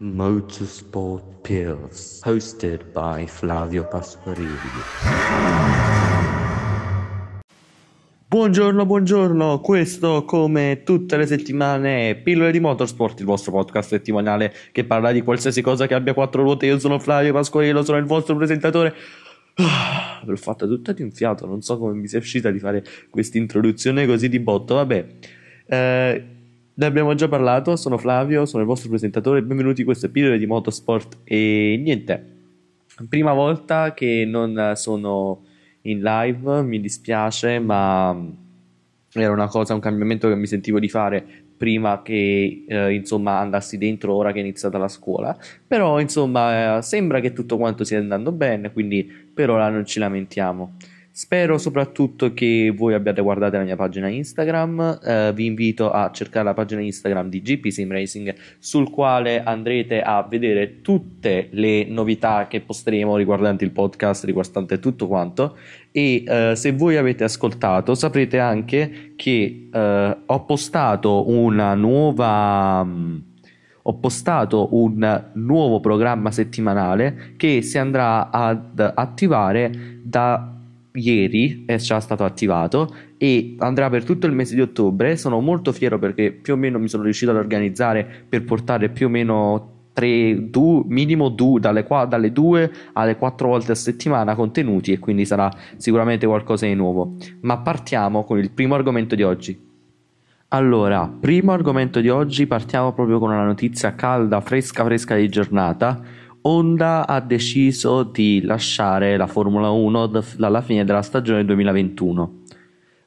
Motorsport Pills, hosted by Flavio Pasquarini. Buongiorno, buongiorno, questo come tutte le settimane è Pillole di Motorsport, il vostro podcast settimanale che parla di qualsiasi cosa che abbia quattro ruote. Io sono Flavio Pasquarello, sono il vostro presentatore. Ah, l'ho fatta tutta di un fiato, non so come mi sia uscita di fare questa introduzione così di botto, vabbè. Eh, ne abbiamo già parlato, sono Flavio, sono il vostro presentatore, benvenuti in queste pillole di Motorsport e niente, prima volta che non sono in live, mi dispiace, ma era una cosa, un cambiamento che mi sentivo di fare prima che eh, insomma andassi dentro ora che è iniziata la scuola. Però insomma eh, sembra che tutto quanto stia andando bene, quindi per ora non ci lamentiamo. Spero soprattutto che voi abbiate guardato la mia pagina Instagram, eh, vi invito a cercare la pagina Instagram di GP Sim Racing sul quale andrete a vedere tutte le novità che posteremo riguardanti il podcast, riguardante tutto quanto. E eh, se voi avete ascoltato saprete anche che eh, ho postato una nuova... Mh, ho postato un nuovo programma settimanale che si andrà ad attivare da ieri è già stato attivato e andrà per tutto il mese di ottobre. Sono molto fiero perché più o meno mi sono riuscito ad organizzare per portare più o meno 3, du, minimo du, dalle, dalle 2 alle 4 volte a settimana contenuti e quindi sarà sicuramente qualcosa di nuovo. Ma partiamo con il primo argomento di oggi. Allora, primo argomento di oggi, partiamo proprio con una notizia calda, fresca, fresca di giornata Honda ha deciso di lasciare la Formula 1 dalla fine della stagione 2021.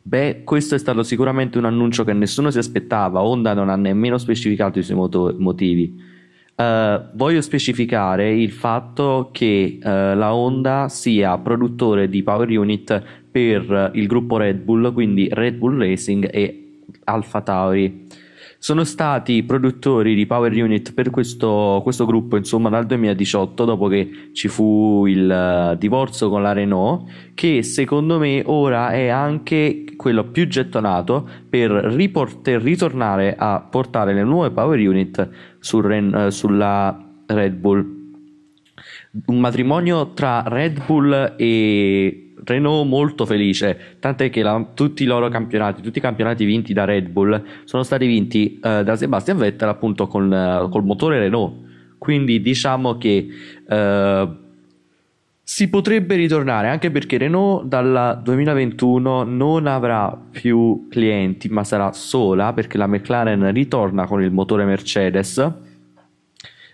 Beh, questo è stato sicuramente un annuncio che nessuno si aspettava, Honda non ha nemmeno specificato i suoi moto- motivi. Uh, voglio specificare il fatto che uh, la Honda sia produttore di power unit per il gruppo Red Bull, quindi Red Bull Racing e Alfa Tauri sono stati produttori di Power Unit per questo, questo gruppo insomma dal 2018 dopo che ci fu il uh, divorzio con la Renault che secondo me ora è anche quello più gettonato per riporter, ritornare a portare le nuove Power Unit sul Ren, uh, sulla Red Bull. Un matrimonio tra Red Bull e Renault molto felice, tant'è che la, tutti i loro campionati, tutti i campionati vinti da Red Bull sono stati vinti uh, da Sebastian Vettel appunto con, uh, col motore Renault. Quindi diciamo che uh, si potrebbe ritornare anche perché Renault dal 2021 non avrà più clienti ma sarà sola perché la McLaren ritorna con il motore Mercedes.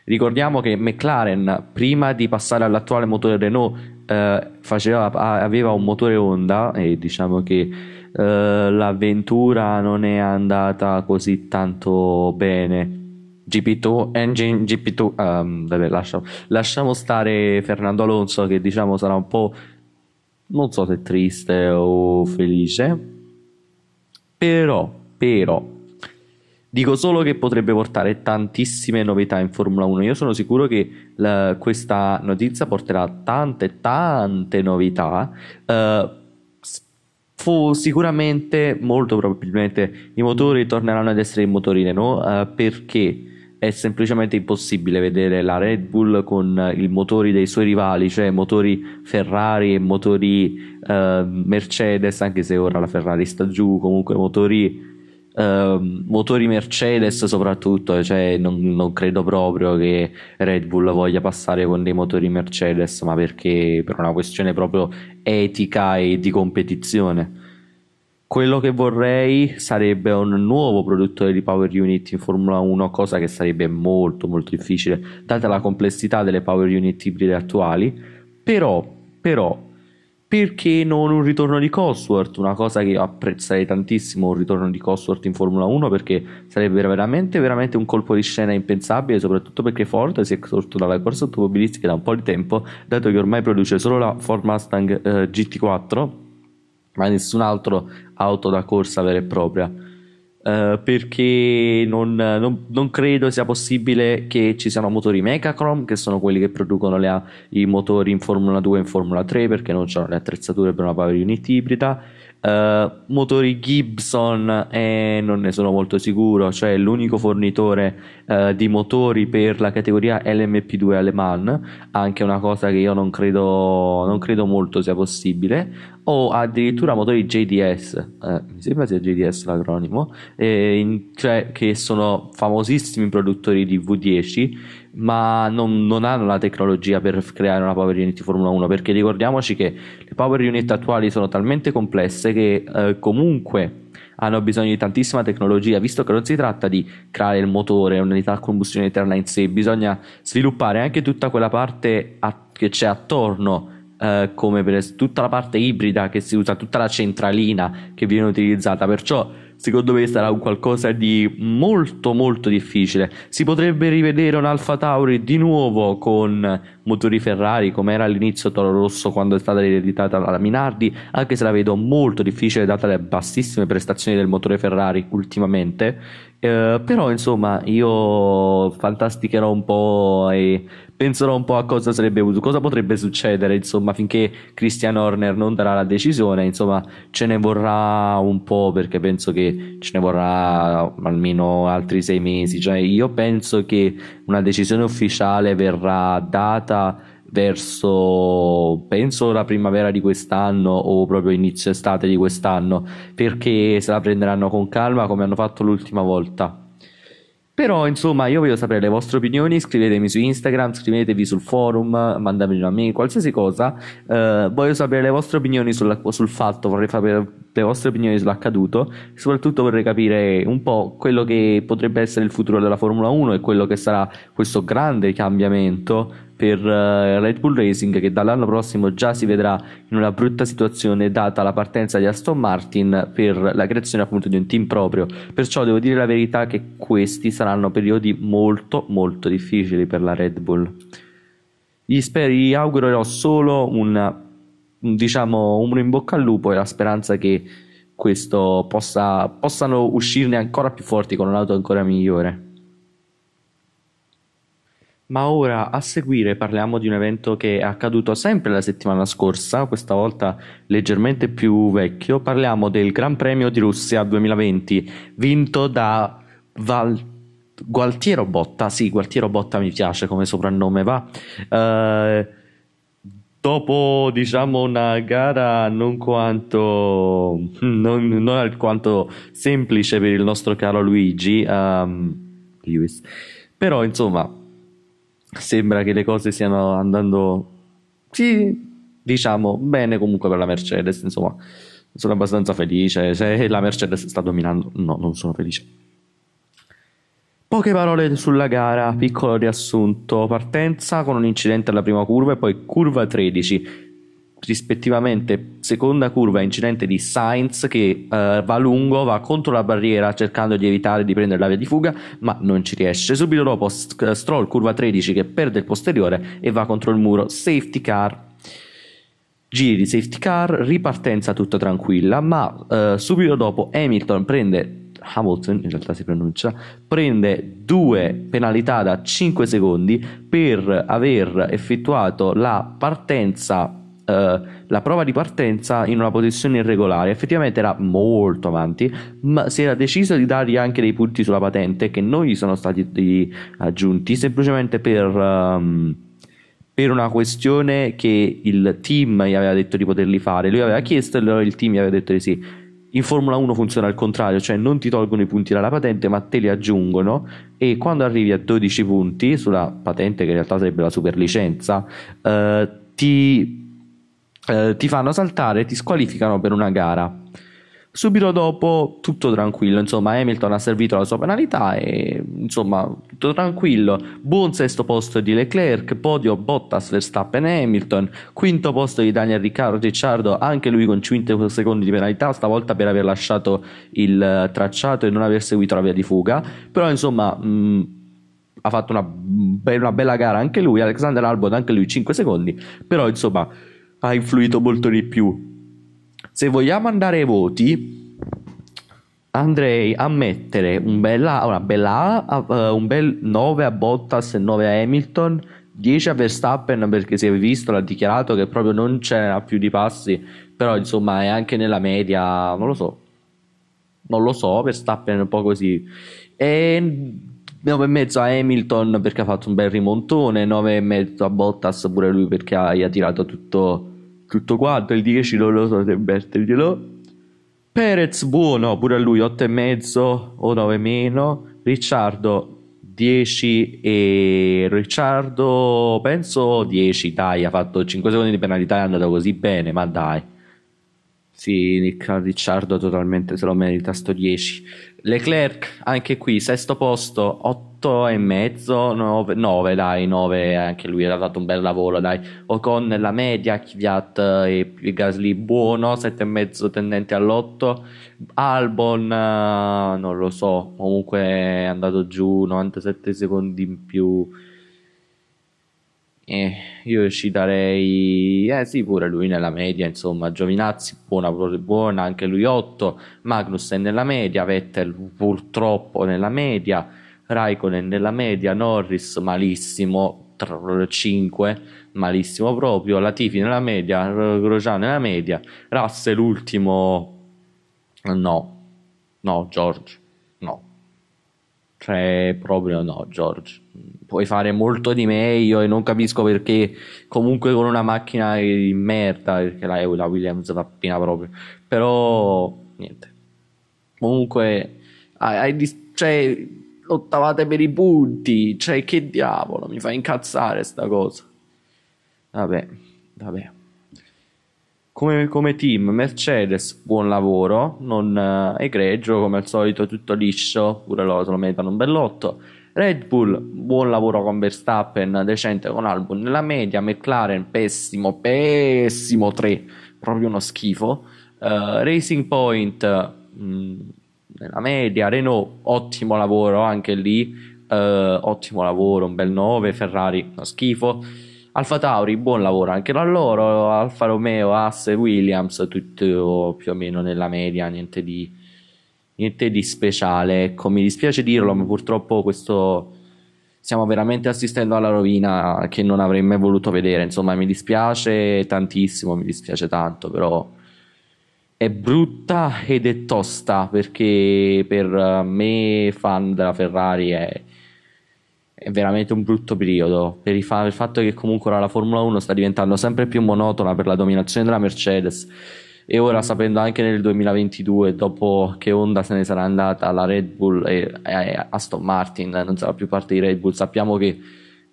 Ricordiamo che McLaren prima di passare all'attuale motore Renault eh, faceva, aveva un motore Honda e diciamo che eh, l'avventura non è andata così tanto bene. GP2 Engine GP2 um, ehm, vabbè, lasciamo, lasciamo stare Fernando Alonso che diciamo sarà un po' non so se triste o felice però però Dico solo che potrebbe portare tantissime novità in Formula 1. Io sono sicuro che la, questa notizia porterà tante, tante novità. Uh, fu sicuramente, molto probabilmente, i motori torneranno ad essere i motori Renault uh, perché è semplicemente impossibile vedere la Red Bull con i motori dei suoi rivali, cioè motori Ferrari e motori uh, Mercedes, anche se ora la Ferrari sta giù, comunque motori Uh, motori Mercedes soprattutto, cioè non, non, credo proprio che Red Bull voglia passare con dei motori Mercedes, ma perché per una questione proprio etica e di competizione. Quello che vorrei sarebbe un nuovo produttore di power unit in Formula 1, cosa che sarebbe molto molto difficile data la complessità delle power unit ibride attuali, però, però perché non un ritorno di Cosworth? Una cosa che apprezzerei tantissimo, un ritorno di Cosworth in Formula 1 perché sarebbe veramente, veramente un colpo di scena impensabile, soprattutto perché Ford si è sorto dalla corsa automobilistica da un po' di tempo, dato che ormai produce solo la Ford Mustang eh, GT4, ma nessun altro auto da corsa vera e propria. Uh, perché non, non, non, credo sia possibile che ci siano motori Mechachrome che sono quelli che producono le, i motori in Formula 2 e in Formula 3 perché non hanno le attrezzature per una power unit ibrida Uh, motori Gibson eh, non ne sono molto sicuro, cioè l'unico fornitore uh, di motori per la categoria LMP2 Aleman, anche una cosa che io non credo, non credo molto sia possibile, o addirittura motori JDS, eh, mi sembra sia JDS l'acronimo, eh, in, cioè che sono famosissimi produttori di V10 ma non, non, hanno la tecnologia per creare una power unit Formula 1 perché ricordiamoci che le power unit attuali sono talmente complesse che eh, comunque hanno bisogno di tantissima tecnologia visto che non si tratta di creare il motore un'unità a combustione interna in sé bisogna sviluppare anche tutta quella parte a, che c'è attorno eh, come per tutta la parte ibrida che si usa tutta la centralina che viene utilizzata. Perciò secondo me sarà un qualcosa di molto molto difficile. Si potrebbe rivedere un Alfa Tauri di nuovo con motori Ferrari come era all'inizio Toro Rosso quando è stata ereditata la Minardi, anche se la vedo molto difficile date le bassissime prestazioni del motore Ferrari ultimamente. Eh, però insomma io fantasticherò un po' e penserò un po' a cosa sarebbe cosa potrebbe succedere, insomma, finché Christian Horner non darà la decisione, insomma, ce ne vorrà un po' perché penso che ce ne vorrà almeno altri sei mesi, cioè io penso che una decisione ufficiale verrà data verso penso la primavera di quest'anno o proprio inizio estate di quest'anno perché se la prenderanno con calma come hanno fatto l'ultima volta però, insomma, io voglio sapere le vostre opinioni. Scrivetemi su Instagram, scrivetevi sul forum, mandatemi una mail, qualsiasi cosa. Uh, voglio sapere le vostre opinioni sulla, sul fatto, vorrei sapere le vostre opinioni sull'accaduto. E soprattutto vorrei capire un po' quello che potrebbe essere il futuro della Formula 1 e quello che sarà questo grande cambiamento per uh, Red Bull Racing che dall'anno prossimo già si vedrà in una brutta situazione data la partenza di Aston Martin per la creazione appunto di un team proprio perciò devo dire la verità che questi saranno periodi molto molto difficili per la Red Bull gli, spero, gli augurerò solo un, diciamo un in bocca al lupo e la speranza che questo possa, possano uscirne ancora più forti con un'auto ancora migliore ma ora a seguire parliamo di un evento che è accaduto sempre la settimana scorsa, questa volta leggermente più vecchio. Parliamo del Gran Premio di Russia 2020, vinto da Val... Gualtiero Botta. Sì, Gualtiero Botta mi piace come soprannome, va. Uh, dopo diciamo una gara non quanto non, non alquanto semplice per il nostro caro Luigi um, Lewis. Però insomma sembra che le cose stiano andando sì, diciamo bene comunque per la Mercedes insomma. Sono abbastanza felice se la Mercedes sta dominando no non sono felice Poche parole sulla gara, piccolo riassunto. Partenza con un incidente alla prima curva e poi curva 13 rispettivamente seconda curva incidente di Sainz che uh, va lungo, va contro la barriera cercando di evitare di prendere la via di fuga ma non ci riesce. Subito dopo Stroll curva 13 che perde il posteriore e va contro il muro, safety car. Giri di safety car, ripartenza tutta tranquilla, ma uh, subito dopo Hamilton prende Hamilton in realtà si pronuncia, prende due penalità da 5 secondi per aver effettuato la partenza Uh, la prova di partenza in una posizione irregolare. Effettivamente era molto avanti, ma si era deciso di dargli anche dei punti sulla patente che non gli sono stati aggiunti semplicemente per. Um, per una questione che il team gli aveva detto di poterli fare, lui aveva chiesto e il team gli aveva detto di sì. In Formula 1 funziona al contrario, cioè non ti tolgono i punti dalla patente, ma te li aggiungono e quando arrivi a 12 punti sulla patente, che in realtà sarebbe la superlicenza, eh, ti eh, ti fanno saltare e ti squalificano per una gara. Subito dopo tutto tranquillo, insomma Hamilton ha servito la sua penalità e insomma tutto tranquillo. Buon sesto posto di Leclerc, podio Bottas, Verstappen e Hamilton, quinto posto di Daniel Ricciardo, Ricciardo anche lui con 5 secondi di penalità, stavolta per aver lasciato il tracciato e non aver seguito la via di fuga, però insomma mh, ha fatto una, una bella gara anche lui, Alexander Albon anche lui 5 secondi, però insomma ha influito molto di più. Se vogliamo andare ai voti, andrei a mettere un bella, una bella A, uh, un bel 9 a Bottas e 9 a Hamilton, 10 a Verstappen perché si è visto, l'ha dichiarato che proprio non c'era più di passi, però insomma è anche nella media, non lo so, non lo so, Verstappen è un po' così. E 9 e mezzo a Hamilton perché ha fatto un bel rimontone, 9 e mezzo a Bottas pure lui perché ha, ha tirato tutto, tutto quanto, il 10 non lo so se metterglielo. Perez buono, pure a lui 8 e mezzo o 9 meno. Ricciardo 10 e Ricciardo penso 10 dai ha fatto 5 secondi di penalità è andato così bene ma dai sì Ricciardo totalmente se lo merita sto 10 Leclerc anche qui sesto posto 8 e mezzo 9, 9 dai 9 anche lui ha fatto un bel lavoro dai. Ocon nella media Kvyat e Gasly buono 7 e mezzo tendente all'8 Albon uh, non lo so comunque è andato giù 97 secondi in più. Eh, io ci darei eh sì pure lui nella media insomma Giovinazzi buona, buona anche lui 8 Magnus è nella media Vettel purtroppo nella media Raikkonen nella media Norris malissimo 5 malissimo proprio Latifi nella media Grosjean nella media Russell ultimo No, no, George, no. Cioè, proprio no, George. Puoi fare molto di meglio e non capisco perché comunque con una macchina di merda, perché la, la Williams va appena proprio. Però, niente. Comunque, hai, hai, cioè, lottavate per i punti. Cioè, che diavolo, mi fa incazzare sta cosa. Vabbè, vabbè. Come, come, team Mercedes buon lavoro. Non uh, egregio come al solito tutto liscio. Pure loro se lo mettano un bell'otto. Red Bull buon lavoro con Verstappen decente con Albon. Nella media McLaren pessimo pessimo 3 proprio uno schifo. Uh, Racing Point mh, mm, nella media Renault ottimo lavoro anche lì uh, ottimo lavoro un bel 9 Ferrari uno schifo Alfa Tauri, buon lavoro anche da loro, Alfa Romeo, Asse, Williams, tutto più o meno nella media, niente di, niente di speciale. Ecco, mi dispiace dirlo, ma purtroppo questo stiamo veramente assistendo alla rovina che non avrei mai voluto vedere. Insomma, mi dispiace tantissimo, mi dispiace tanto, però è brutta ed è tosta perché per me, fan della Ferrari, è è veramente un brutto periodo. Per il, fa- il fatto che comunque ora la Formula 1 sta diventando sempre più monotona per la dominazione della Mercedes e ora sapendo anche nel 2022 dopo che Honda se ne sarà andata la Red Bull e, e Aston Martin non sarà più parte di Red Bull sappiamo che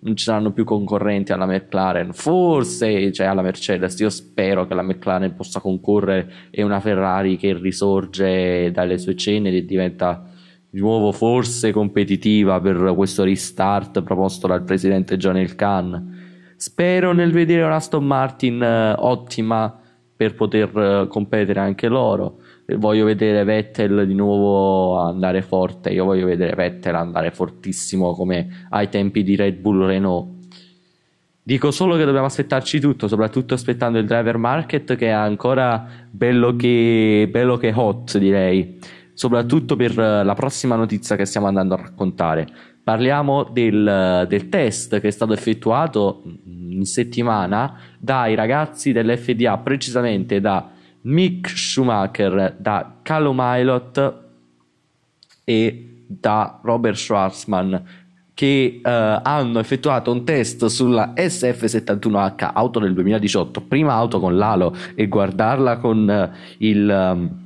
non ci saranno più concorrenti alla McLaren forse cioè alla Mercedes io spero che la McLaren possa concorrere e una Ferrari che risorge dalle sue ceneri e diventa di nuovo forse competitiva per questo restart proposto dal presidente John El Khan. Spero nel vedere una Aston Martin eh, ottima per poter eh, competere anche loro. Voglio vedere Vettel di nuovo andare forte. Io voglio vedere Vettel andare fortissimo come ai tempi di Red Bull Renault. Dico solo che dobbiamo aspettarci tutto, soprattutto aspettando il driver market che è ancora bello che, bello che hot, direi soprattutto per eh, la prossima notizia che stiamo andando a raccontare. Parliamo del, del test che è stato effettuato in settimana dai ragazzi dell'FDA, precisamente da Mick Schumacher, da Callum Milot e da Robert Schwarzman che uh, hanno effettuato un test sulla SF71H auto del 2018 prima auto con l'alo e guardarla con uh, il um,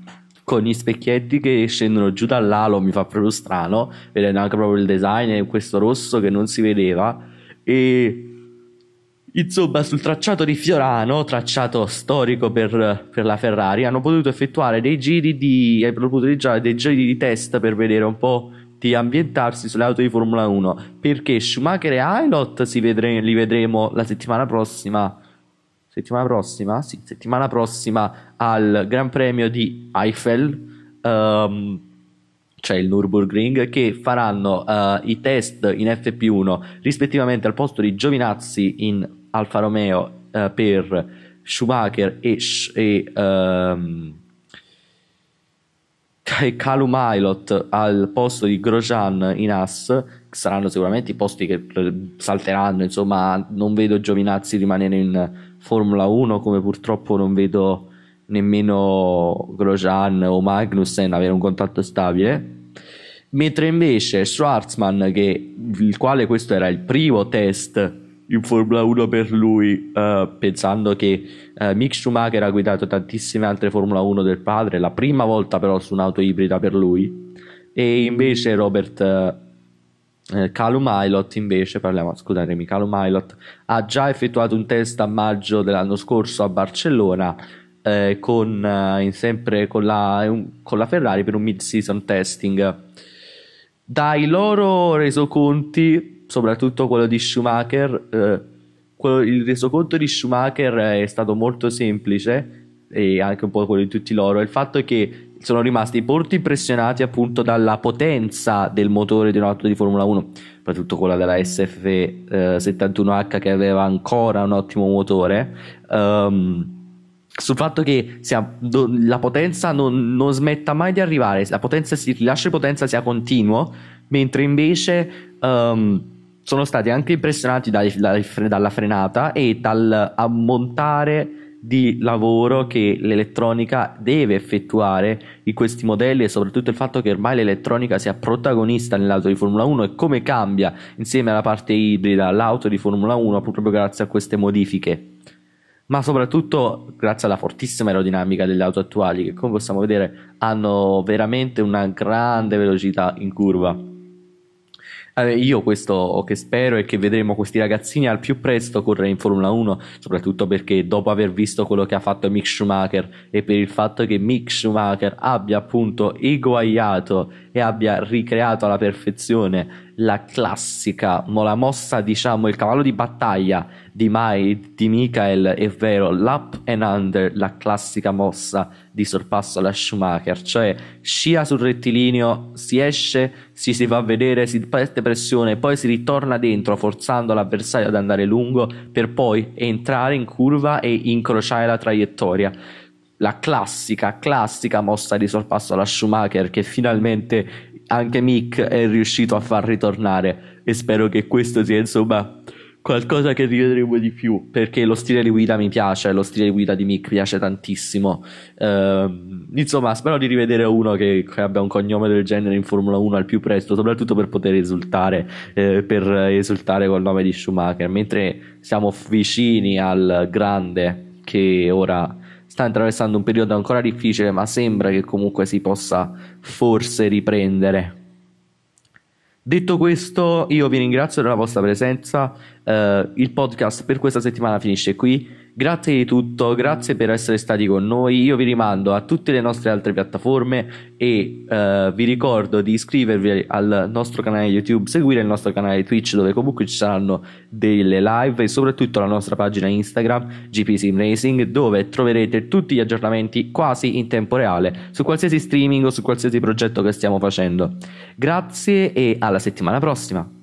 con gli specchietti che scendono giù dall'alo mi fa proprio strano, vedendo anche proprio il design e questo rosso che non si vedeva. E insomma, sul tracciato di Fiorano, tracciato storico per, per la Ferrari, hanno potuto effettuare dei giri di, dei giri di test per vedere un po' di ambientarsi sulle auto di Formula 1 perché Schumacher e Ailot vedre- li vedremo la settimana prossima settimana prossima, sì, settimana prossima al Gran Premio di Eiffel, um, cioè il Nürburgring, che faranno uh, i test in FP1 rispettivamente al posto di Giovinazzi in Alfa Romeo uh, per Schumacher e, e um, Calum Milot al posto di Grosjean in As saranno sicuramente i posti che salteranno, insomma non vedo Giovinazzi rimanere in Formula 1 come purtroppo non vedo nemmeno Grosjean o Magnussen avere un contatto stabile. Mentre invece Schwarzman che, il quale questo era il primo test in Formula 1 per lui uh, pensando che uh, Mick Schumacher ha guidato tantissime altre Formula 1 del padre la prima volta però su un'auto ibrida per lui e invece Robert uh, eh, Calum Milot invece, parliamo, scusatemi, Calum Milot ha già effettuato un test a maggio dell'anno scorso a Barcellona eh, con, eh, sempre con la, un, con la, Ferrari per un mid-season testing. Dai loro resoconti, soprattutto quello di Schumacher, eh, quello, il resoconto di Schumacher è stato molto semplice e anche un po' quello di tutti loro. Il fatto è che sono rimasti molto impressionati appunto dalla potenza del motore di un'auto di Formula 1, soprattutto quella della SF71H eh, che aveva ancora un ottimo motore. Um, sul fatto che sia, do, la potenza non, non, smetta mai di arrivare, la potenza il rilascio di potenza sia continuo, mentre invece um, sono stati anche impressionati dai, dalla frenata e dal ammontare di lavoro che l'elettronica deve effettuare in questi modelli e soprattutto il fatto che ormai l'elettronica sia protagonista nell'auto di Formula 1 e come cambia insieme alla parte ibrida l'auto di Formula 1 proprio grazie a queste modifiche. Ma soprattutto grazie alla fortissima aerodinamica delle auto attuali che come possiamo vedere hanno veramente una grande velocità in curva eh, io questo che spero è che vedremo questi ragazzini al più presto correre in Formula 1, soprattutto perché dopo aver visto quello che ha fatto Mick Schumacher e per il fatto che Mick Schumacher abbia appunto eguagliato e abbia ricreato alla perfezione la classica, la mossa, diciamo, il cavallo di battaglia di Mai, di Michael, è vero, l'up and under, la classica mossa di sorpasso alla Schumacher, cioè scia sul rettilineo, si esce, si, si fa vedere, si mette pressione, poi si ritorna dentro forzando l'avversario ad andare lungo per poi entrare in curva e incrociare la traiettoria la classica, classica mossa di sorpasso alla Schumacher che finalmente anche Mick è riuscito a far ritornare. E spero che questo sia insomma qualcosa che rivedremo di più perché lo stile di guida mi piace lo stile di guida di Mick piace tantissimo. Uh, insomma spero di rivedere uno che, che, abbia un cognome del genere in Formula 1 al più presto soprattutto per poter esultare eh, per esultare col nome di Schumacher mentre siamo vicini al grande che ora sta attraversando un periodo ancora difficile, ma sembra che comunque si possa forse riprendere. Detto questo, io vi ringrazio della vostra presenza. Uh, il podcast per questa settimana finisce qui. Grazie di tutto, grazie per essere stati con noi. Io vi rimando a tutte le nostre altre piattaforme e uh, vi ricordo di iscrivervi al nostro canale YouTube, seguire il nostro canale Twitch dove comunque ci saranno delle live e soprattutto la nostra pagina Instagram GP Sim Racing dove troverete tutti gli aggiornamenti quasi in tempo reale su qualsiasi streaming o su qualsiasi progetto che stiamo facendo. Grazie e alla settimana prossima.